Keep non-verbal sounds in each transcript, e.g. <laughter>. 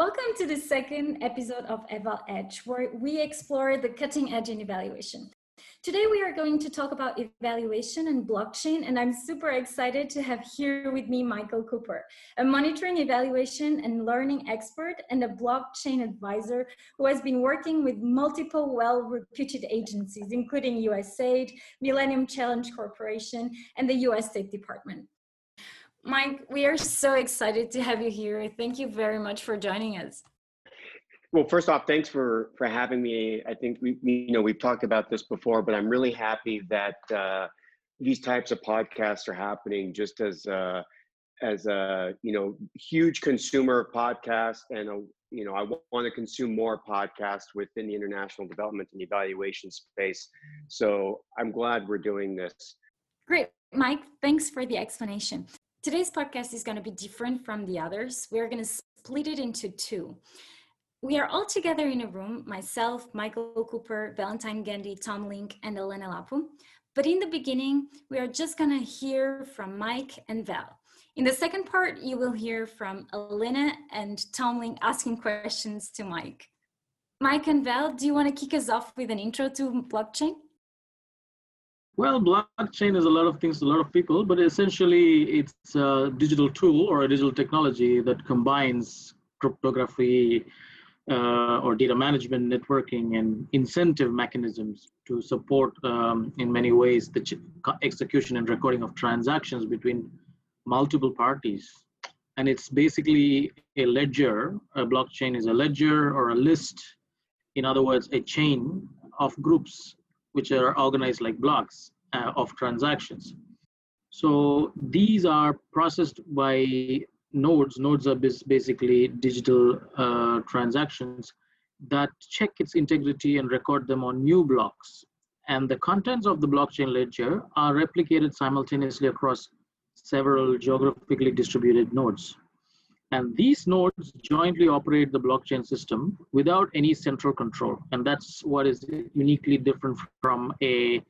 Welcome to the second episode of EvalEdge, where we explore the cutting edge in evaluation. Today, we are going to talk about evaluation and blockchain, and I'm super excited to have here with me Michael Cooper, a monitoring, evaluation, and learning expert and a blockchain advisor who has been working with multiple well reputed agencies, including USAID, Millennium Challenge Corporation, and the US State Department. Mike, we are so excited to have you here. Thank you very much for joining us. Well, first off, thanks for for having me. I think we, you know we've talked about this before, but I'm really happy that uh, these types of podcasts are happening. Just as uh, as a you know huge consumer of podcasts, and a, you know I want to consume more podcasts within the international development and evaluation space. So I'm glad we're doing this. Great, Mike. Thanks for the explanation. Today's podcast is going to be different from the others. We're going to split it into two we are all together in a room myself, Michael Cooper, Valentine Ghandi, Tom Ling, and Alena Lappo. But in the beginning, we are just going to hear from Mike and Val. In the second part, you will hear from Alena and Tom Ling asking questions to Mike. Mike and Val, do you want to kick us off with an intro to blockchain? Well, blockchain is a lot of things to a lot of people, but essentially it's a digital tool or a digital technology that combines cryptography, uh, or data management, networking, and incentive mechanisms to support, um, in many ways, the execution and recording of transactions between multiple parties. And it's basically a ledger. A blockchain is a ledger or a list. In other words, a chain of groups which are organized like blocks uh, of transactions. So these are processed by nodes. Nodes are basically digital uh, transactions that check its integrity and record them on new blocks. And the contents of the blockchain ledger are replicated simultaneously across several geographically distributed nodes. And these nodes jointly operate the blockchain system without any central control. And that's what is uniquely different from a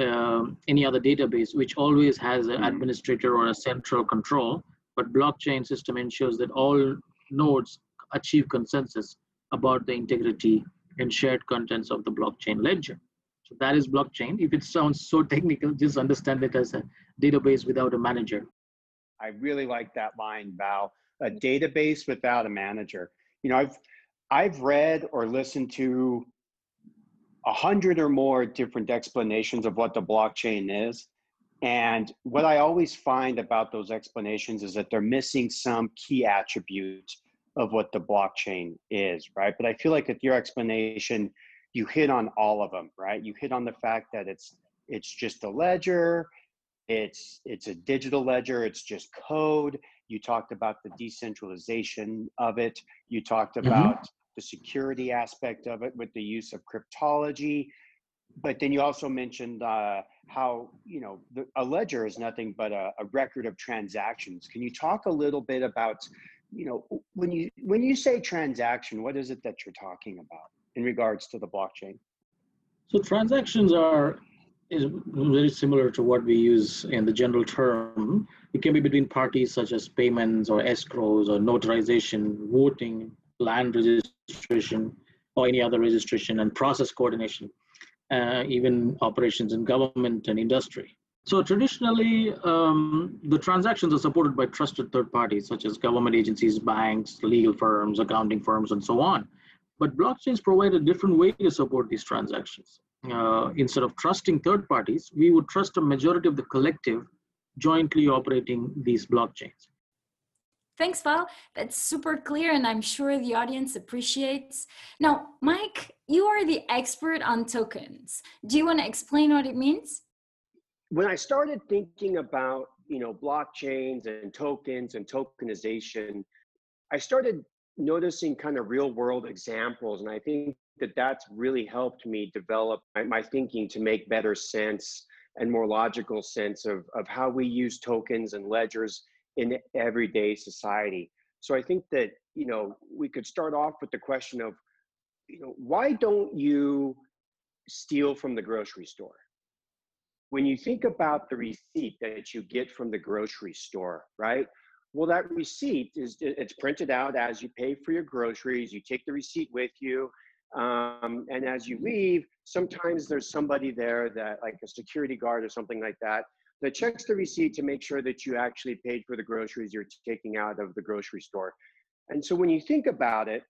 uh, any other database, which always has an administrator or a central control but blockchain system ensures that all nodes achieve consensus about the integrity and shared contents of the blockchain ledger. So that is blockchain. If it sounds so <laughs> technical, just understand it as a database without a manager. I really like that line, Val. A database without a manager. You know, I've I've read or listened to a hundred or more different explanations of what the blockchain is. And what I always find about those explanations is that they're missing some key attribute of what the blockchain is, right? But I feel like with your explanation, you hit on all of them, right? You hit on the fact that it's it's just a ledger, it's it's a digital ledger, it's just code. You talked about the decentralization of it. You talked mm-hmm. about mm-hmm. the security aspect of it with the use of cryptology but then you also mentioned uh, how you know the, a ledger is nothing but a, a, record of transactions. Can you talk a little bit about you know when you when you say transaction, what is it that you're talking about in regards to the blockchain? So transactions are is very similar to what we use in the general term. It can be between parties such as payments or escrows or notarization, voting, land registration, or any other registration and process coordination uh, even operations in government and industry. So traditionally, um, the transactions are supported by trusted third parties such as government agencies, banks, legal firms, accounting firms, and so on. But blockchains provide a different way to support these transactions. Uh, instead of trusting third parties, we would trust a majority of the collective jointly operating these blockchains. Thanks, Val. That's super clear, and I'm sure the audience appreciates. Now, Mike, you are the expert on tokens. Do you want to explain what it means? When I started thinking about you know blockchains and tokens and tokenization, I started noticing kind of real world examples, and I think that that's really helped me develop my, my thinking to make better sense and more logical sense of, of how we use tokens and ledgers in everyday society. So I think that, you know, we could start off with the question of, you know, why don't you steal from the grocery store? When you think about the receipt that you get from the grocery store, right? Well, that receipt is it's printed out as you pay for your groceries. You take the receipt with you, um, and as you leave, sometimes there's somebody there that, like a security guard or something like that, that checks the receipt to make sure that you actually paid for the groceries you're taking out of the grocery store. And so when you think about it,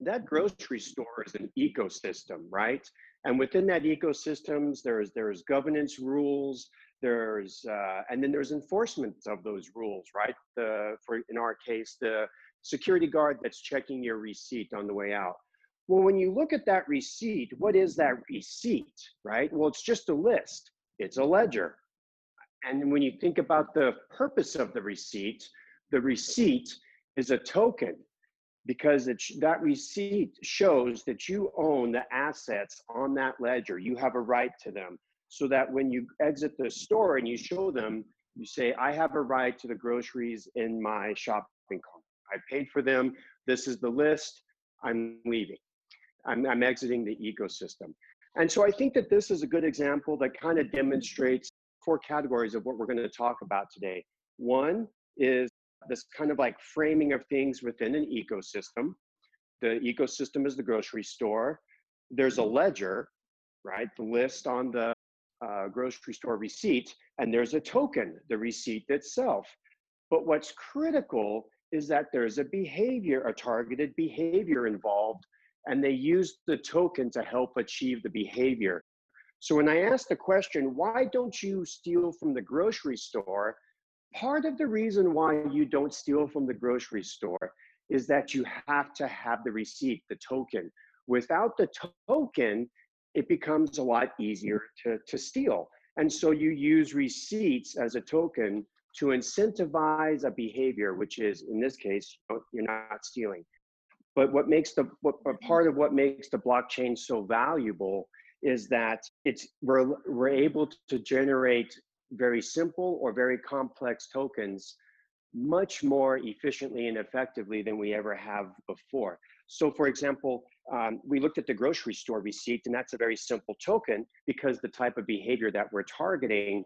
that grocery store is an ecosystem, right? And within that ecosystems, there's there's governance rules, there's uh, and then there's enforcement of those rules, right? The for in our case, the security guard that's checking your receipt on the way out. Well, when you look at that receipt, what is that receipt, right? Well, it's just a list. It's a ledger. And when you think about the purpose of the receipt, the receipt is a token because that receipt shows that you own the assets on that ledger. You have a right to them. So that when you exit the store and you show them, you say, I have a right to the groceries in my shopping cart. I paid for them. This is the list. I'm leaving. I'm, I'm exiting the ecosystem. And so I think that this is a good example that kind of demonstrates four categories of what we're going to talk about today. One is this kind of like framing of things within an ecosystem. The ecosystem is the grocery store. There's a ledger, right? The list on the uh, grocery store receipt, and there's a token, the receipt itself. But what's critical is that there's a behavior, a targeted behavior involved, and they use the token to help achieve the behavior. So when I ask the question, why don't you steal from the grocery store? part of the reason why you don't steal from the grocery store is that you have to have the receipt, the token. Without the token, it becomes a lot easier to, to steal. And so you use receipts as a token to incentivize a behavior, which is in this case, you're not stealing. But what makes the what, part of what makes the blockchain so valuable is that it's we're, we're able to generate very simple or very complex tokens much more efficiently and effectively than we ever have before. So for example, um, we looked at the grocery store receipt and that's a very simple token because the type of behavior that we're targeting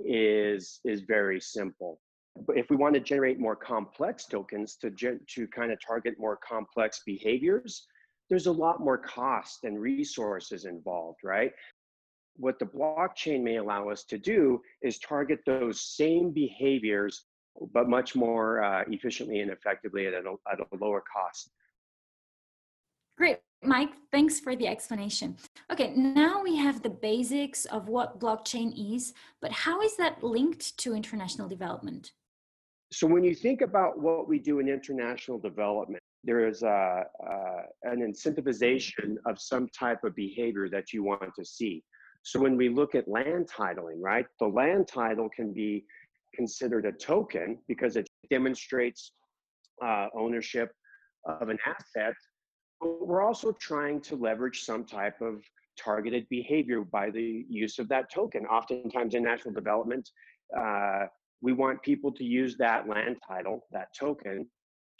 is, is very simple. But if we want to generate more complex tokens to, to kind of target more complex behaviors, there's a lot more cost and resources involved, right? what the blockchain may allow us to do is target those same behaviors, but much more uh, efficiently and effectively at a, at a lower cost. Great. Mike, thanks for the explanation. Okay, now we have the basics of what blockchain is, but how is that linked to international development? So when you think about what we do in international development, there is a, an incentivization of some type of behavior that you want to see. So when we look at land titling, right, the land title can be considered a token because it demonstrates uh, ownership of an asset. But we're also trying to leverage some type of targeted behavior by the use of that token. Oftentimes in national development, uh, we want people to use that land title, that token,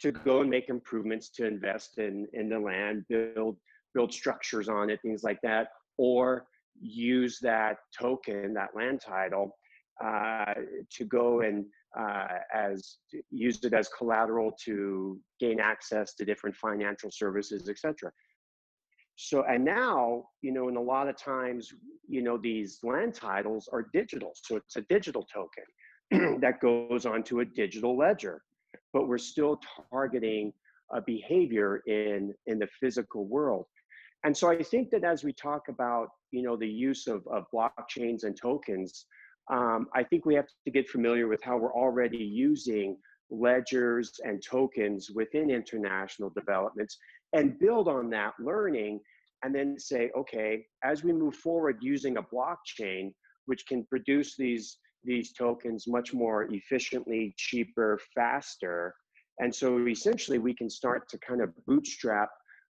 to go and make improvements to invest in, in the land, build, build structures on it, things like that, or use that token, that land title, uh, to go and uh, as use it as collateral to gain access to different financial services, etc. So, and now, you know, in a lot of times, you know, these land titles are digital. So it's a digital token <clears throat> that goes onto a digital ledger, but we're still targeting a behavior in, in the physical world. And so I think that as we talk about, you know, the use of, of blockchains and tokens, um, I think we have to get familiar with how we're already using ledgers and tokens within international developments and build on that learning and then say, okay, as we move forward using a blockchain, which can produce these, these tokens much more efficiently, cheaper, faster. And so essentially we can start to kind of bootstrap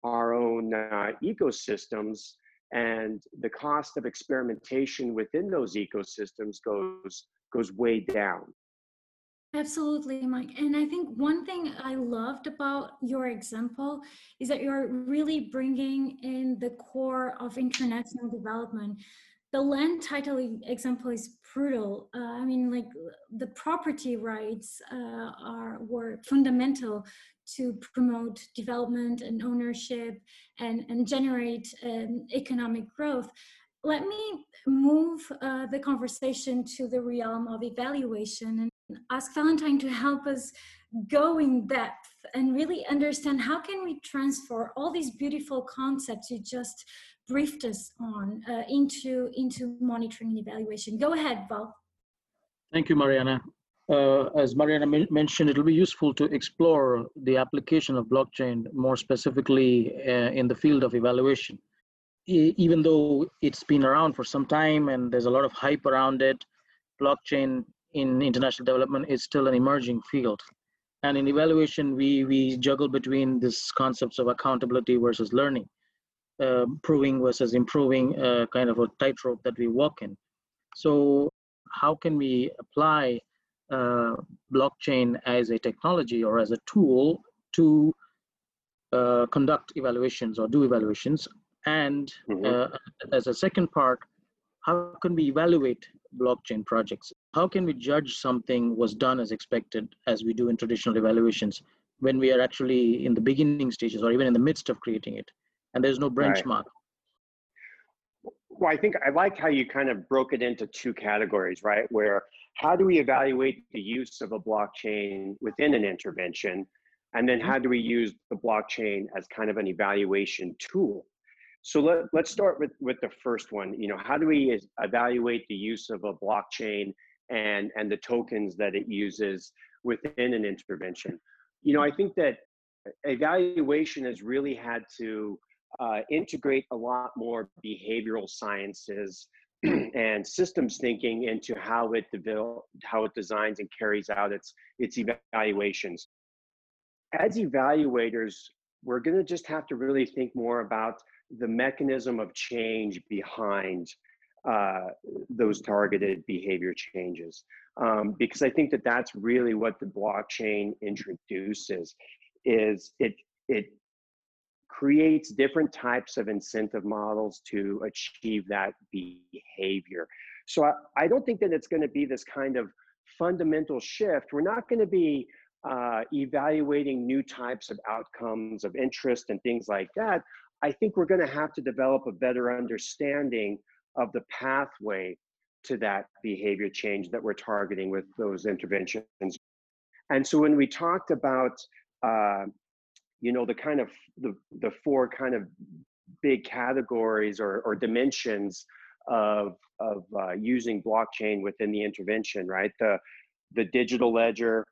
our own uh, ecosystems and the cost of experimentation within those ecosystems goes goes way down Absolutely, Mike. And I think one thing I loved about your example is that you're really bringing in the core of international development the land title example is brutal. Uh, I mean, like the property rights uh, are were fundamental to promote development and ownership and, and generate um, economic growth. Let me move uh, the conversation to the realm of evaluation and ask Valentine to help us go in depth and really understand how can we transfer all these beautiful concepts you just briefed us on uh, into into monitoring and evaluation. Go ahead, Val. Thank you, Mariana. Uh, as Mariana mentioned, it'll be useful to explore the application of blockchain more specifically uh, in the field of evaluation. E even though it's been around for some time and there's a lot of hype around it, blockchain in international development is still an emerging field. And in evaluation, we, we juggle between these concepts of accountability versus learning, uh, proving versus improving, uh, kind of a tightrope that we walk in. So how can we apply uh, blockchain as a technology or as a tool to uh, conduct evaluations or do evaluations? And mm-hmm. Uh, as a second part, how can we evaluate blockchain projects? How can we judge something was done as expected as we do in traditional evaluations when we are actually in the beginning stages or even in the midst of creating it and there's no benchmark? Right. Well, I think I like how you kind of broke it into two categories, right? Where how do we evaluate the use of a blockchain within an intervention? And then how do we use the blockchain as kind of an evaluation tool? So let, let's start with, with the first one. You know, how do we evaluate the use of a blockchain and, and the tokens that it uses within an intervention? You know, I think that evaluation has really had to uh, integrate a lot more behavioral sciences <clears throat> and systems thinking into how it develop, how it designs and carries out its its evaluations. As evaluators, we're going to just have to really think more about the mechanism of change behind uh, those targeted behavior changes. Um, because I think that that's really what the blockchain introduces is it, it creates different types of incentive models to achieve that behavior. So I, I don't think that it's going to be this kind of fundamental shift. We're not going to be uh, evaluating new types of outcomes of interest and things like that. I think we're going to have to develop a better understanding of the pathway to that behavior change that we're targeting with those interventions. And so when we talked about, uh, you know, the kind of the, the four kind of big categories or, or dimensions of, of uh, using blockchain within the intervention, right? The, the digital ledger,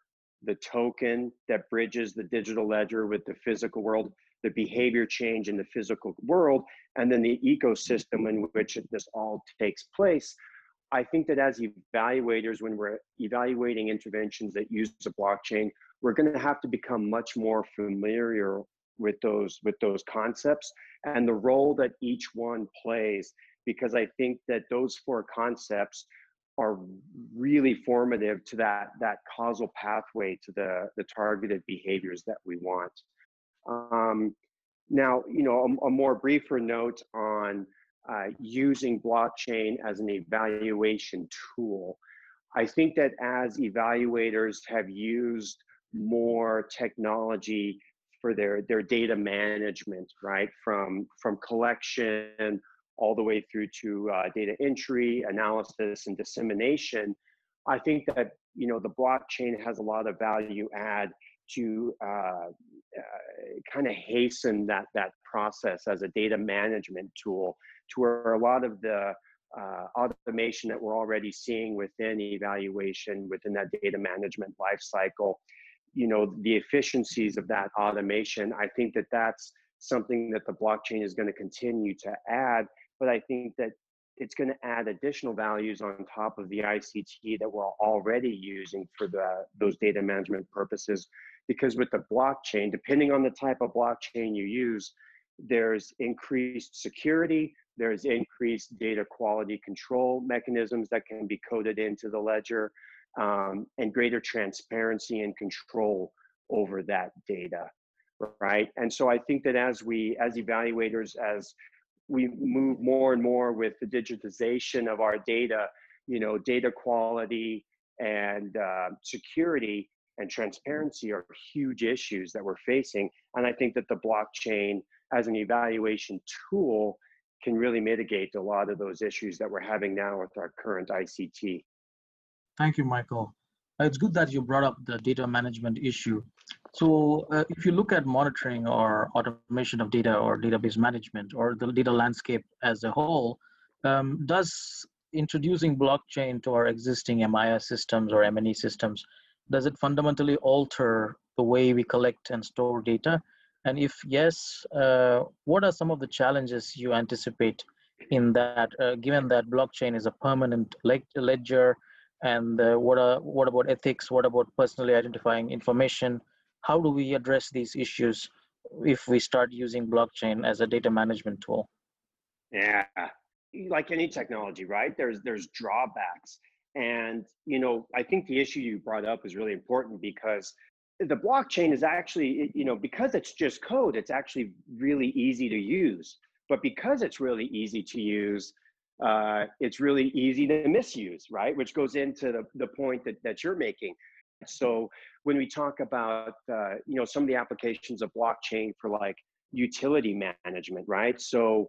the token that bridges the digital ledger with the physical world, the behavior change in the physical world, and then the ecosystem in which this all takes place. I think that as evaluators, when we're evaluating interventions that use a blockchain, we're going to have to become much more familiar with those with those concepts and the role that each one plays because i think that those four concepts are really formative to that that causal pathway to the the targeted behaviors that we want um, now, you know, a, a, more briefer note on uh, using blockchain as an evaluation tool. I think that as evaluators have used more technology for their, their data management, right, from, from collection all the way through to uh, data entry, analysis, and dissemination, I think that you know the blockchain has a lot of value add to uh, uh, kind of hasten that that process as a data management tool to where a lot of the uh, automation that we're already seeing within evaluation within that data management lifecycle you know the efficiencies of that automation i think that that's something that the blockchain is going to continue to add but i think that it's going to add additional values on top of the ICT that we're already using for the those data management purposes because with the blockchain, depending on the type of blockchain you use, there's increased security, there's increased data quality control mechanisms that can be coded into the ledger, um, and greater transparency and control over that data, right? And so I think that as we, as evaluators, as we move more and more with the digitization of our data, you know, data quality and uh, security and transparency are huge issues that we're facing. And I think that the blockchain as an evaluation tool can really mitigate a lot of those issues that we're having now with our current ICT. Thank you, Michael. Uh, it's good that you brought up the data management issue. So uh, if you look at monitoring or automation of data or database management or the data landscape as a whole, um, does introducing blockchain to our existing MIS systems or M&E systems, does it fundamentally alter the way we collect and store data? And if yes, uh, what are some of the challenges you anticipate in that, uh, given that blockchain is a permanent ledger, and uh, what are what about ethics? What about personally identifying information? How do we address these issues if we start using blockchain as a data management tool? Yeah, like any technology, right? There's there's drawbacks, and you know I think the issue you brought up is really important because the blockchain is actually you know because it's just code it's actually really easy to use but because it's really easy to use uh, it's really easy to misuse right which goes into the, the point that, that you're making so when we talk about uh, you know some of the applications of blockchain for like utility management right so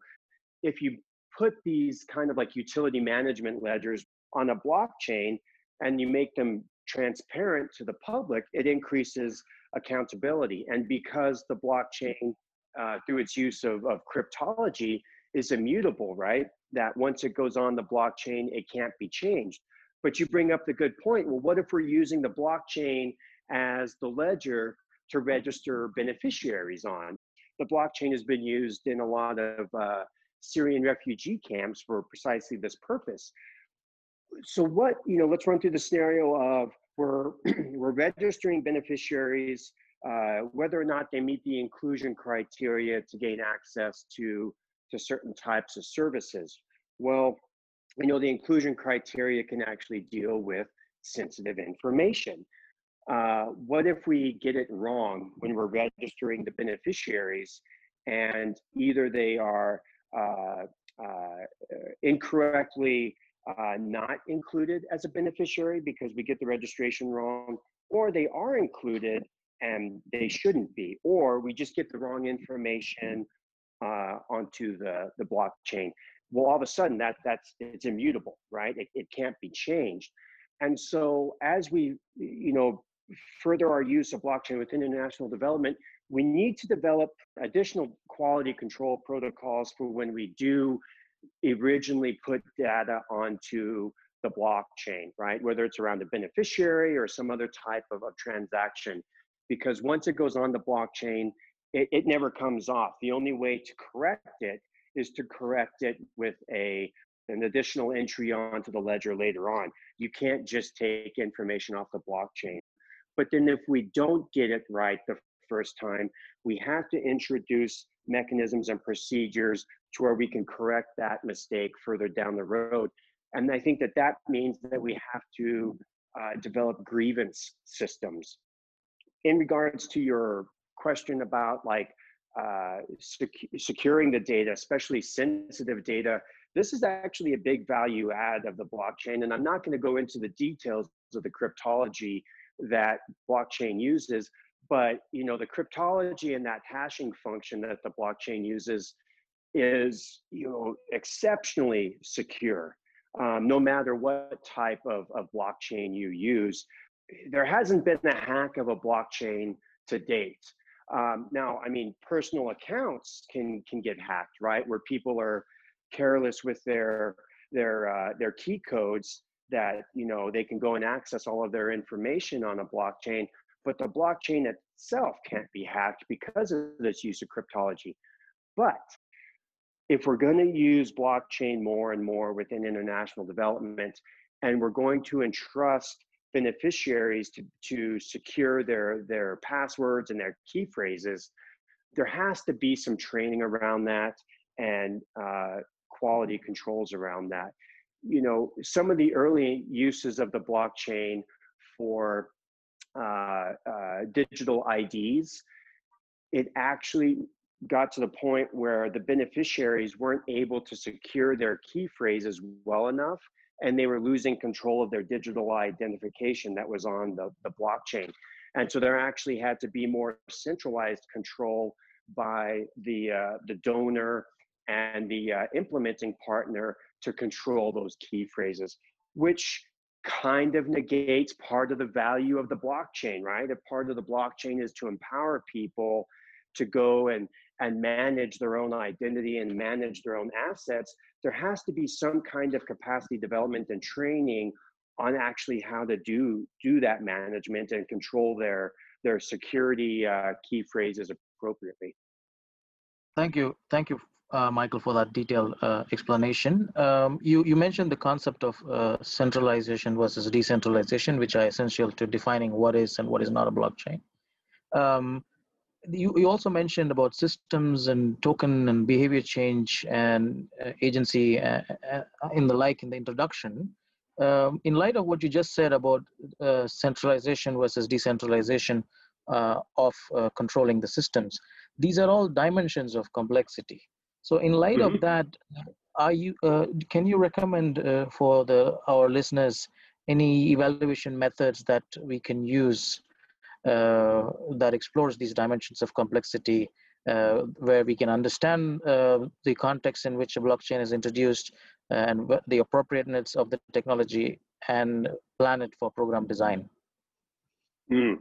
if you put these kind of like utility management ledgers on a blockchain and you make them transparent to the public, it increases accountability. And because the blockchain, uh, through its use of, of cryptology, is immutable, right? That once it goes on the blockchain, it can't be changed. But you bring up the good point. Well, what if we're using the blockchain as the ledger to register beneficiaries on? The blockchain has been used in a lot of uh, Syrian refugee camps for precisely this purpose so what you know let's run through the scenario of we're <clears throat> we're registering beneficiaries uh, whether or not they meet the inclusion criteria to gain access to to certain types of services. Well you know the inclusion criteria can actually deal with sensitive information. Uh, what if we get it wrong when we're registering the beneficiaries and either they are uh, uh incorrectly uh, not included as a beneficiary because we get the registration wrong, or they are included and they shouldn't be, or we just get the wrong information uh, onto the, the blockchain. Well, all of a sudden that that's it's immutable, right? It, it can't be changed. And so as we, you know, further our use of blockchain within international development, we need to develop additional quality control protocols for when we do originally put data onto the blockchain, right? Whether it's around a beneficiary or some other type of, of transaction. Because once it goes on the blockchain, it, it never comes off. The only way to correct it is to correct it with a an additional entry onto the ledger later on. You can't just take information off the blockchain. But then if we don't get it right the first time, we have to introduce mechanisms and procedures to where we can correct that mistake further down the road. And I think that that means that we have to uh, develop grievance systems. In regards to your question about like uh, sec securing the data, especially sensitive data, this is actually a big value add of the blockchain. And I'm not going to go into the details of the cryptology that blockchain uses, but you know the cryptology and that hashing function that the blockchain uses is you know exceptionally secure um, no matter what type of, of blockchain you use there hasn't been a hack of a blockchain to date um, now i mean personal accounts can can get hacked right where people are careless with their their uh, their key codes that you know they can go and access all of their information on a blockchain but the blockchain itself can't be hacked because of this use of cryptology. But if we're going to use blockchain more and more within international development, and we're going to entrust beneficiaries to, to secure their, their passwords and their key phrases, there has to be some training around that and uh, quality controls around that. You know, some of the early uses of the blockchain for uh, uh, digital IDs, it actually got to the point where the beneficiaries weren't able to secure their key phrases well enough and they were losing control of their digital identification that was on the, the blockchain. And so there actually had to be more centralized control by the, uh, the donor and the uh, implementing partner to control those key phrases, which kind of negates part of the value of the blockchain, right? If part of the blockchain is to empower people to go and and manage their own identity and manage their own assets, there has to be some kind of capacity development and training on actually how to do do that management and control their their security uh, key phrases appropriately. Thank you, thank you, uh, Michael, for that detailed uh, explanation. Um, you you mentioned the concept of uh, centralization versus decentralization, which are essential to defining what is and what is not a blockchain. Um, you, you also mentioned about systems and token and behavior change and uh, agency uh, uh, in the like in the introduction. Um, in light of what you just said about uh, centralization versus decentralization uh, of uh, controlling the systems, these are all dimensions of complexity. So, in light mm-hmm. of that, are you can you recommend for the our listeners any evaluation methods that we can use that explores these dimensions of complexity uh, where we can understand uh, the context in which a blockchain is introduced and the appropriateness of the technology and plan it for program design. Mm.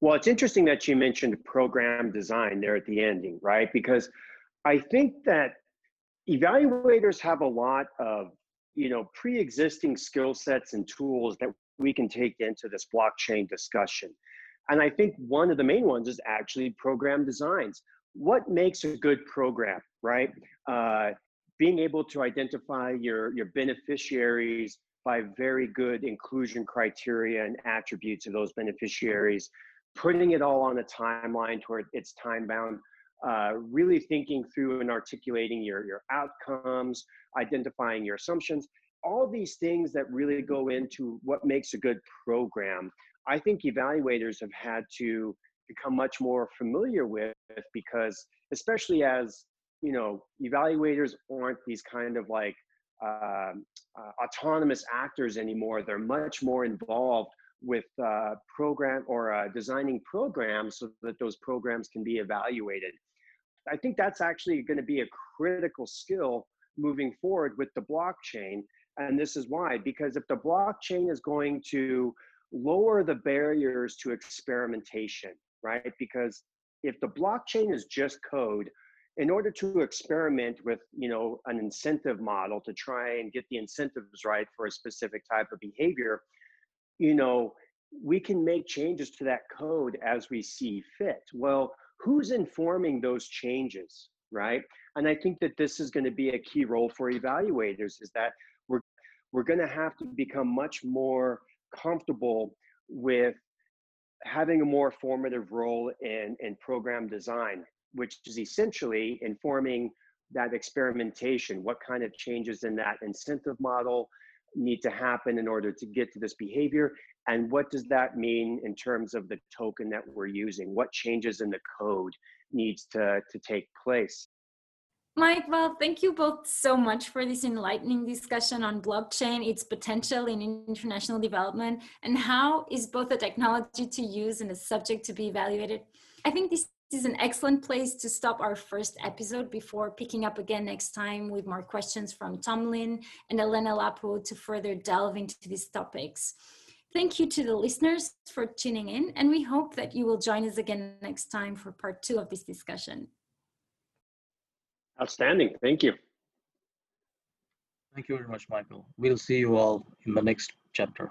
Well, it's interesting that you mentioned program design there at the ending, right? Because I think that evaluators have a lot of you know pre-existing skill sets and tools that we can take into this blockchain discussion. And I think one of the main ones is actually program designs. What makes a good program, right? Uh, being able to identify your, your beneficiaries by very good inclusion criteria and attributes of those beneficiaries, putting it all on a timeline toward it's time bound, uh, really thinking through and articulating your, your outcomes, identifying your assumptions, all these things that really go into what makes a good program, I think evaluators have had to become much more familiar with because, especially as you know, evaluators aren't these kind of like uh, uh, autonomous actors anymore. They're much more involved with uh, program or uh, designing programs so that those programs can be evaluated. I think that's actually going to be a critical skill moving forward with the blockchain and this is why, because if the blockchain is going to lower the barriers to experimentation, right? Because if the blockchain is just code, in order to experiment with you know an incentive model to try and get the incentives right for a specific type of behavior you know we can make changes to that code as we see fit well who's informing those changes right and i think that this is going to be a key role for evaluators is that we're going to have to become much more comfortable with having a more formative role in, in program design, which is essentially informing that experimentation. What kind of changes in that incentive model need to happen in order to get to this behavior? And what does that mean in terms of the token that we're using? What changes in the code needs to, to take place? Mike, well, thank you both so much for this enlightening discussion on blockchain, its potential in international development, and how is both a technology to use and a subject to be evaluated. I think this is an excellent place to stop our first episode before picking up again next time with more questions from Tom Ling and Alena Lappo to further delve into these topics. Thank you to the listeners for tuning in, and we hope that you will join us again next time for part two of this discussion. Outstanding. Thank you. Thank you very much, Michael. We'll see you all in the next chapter.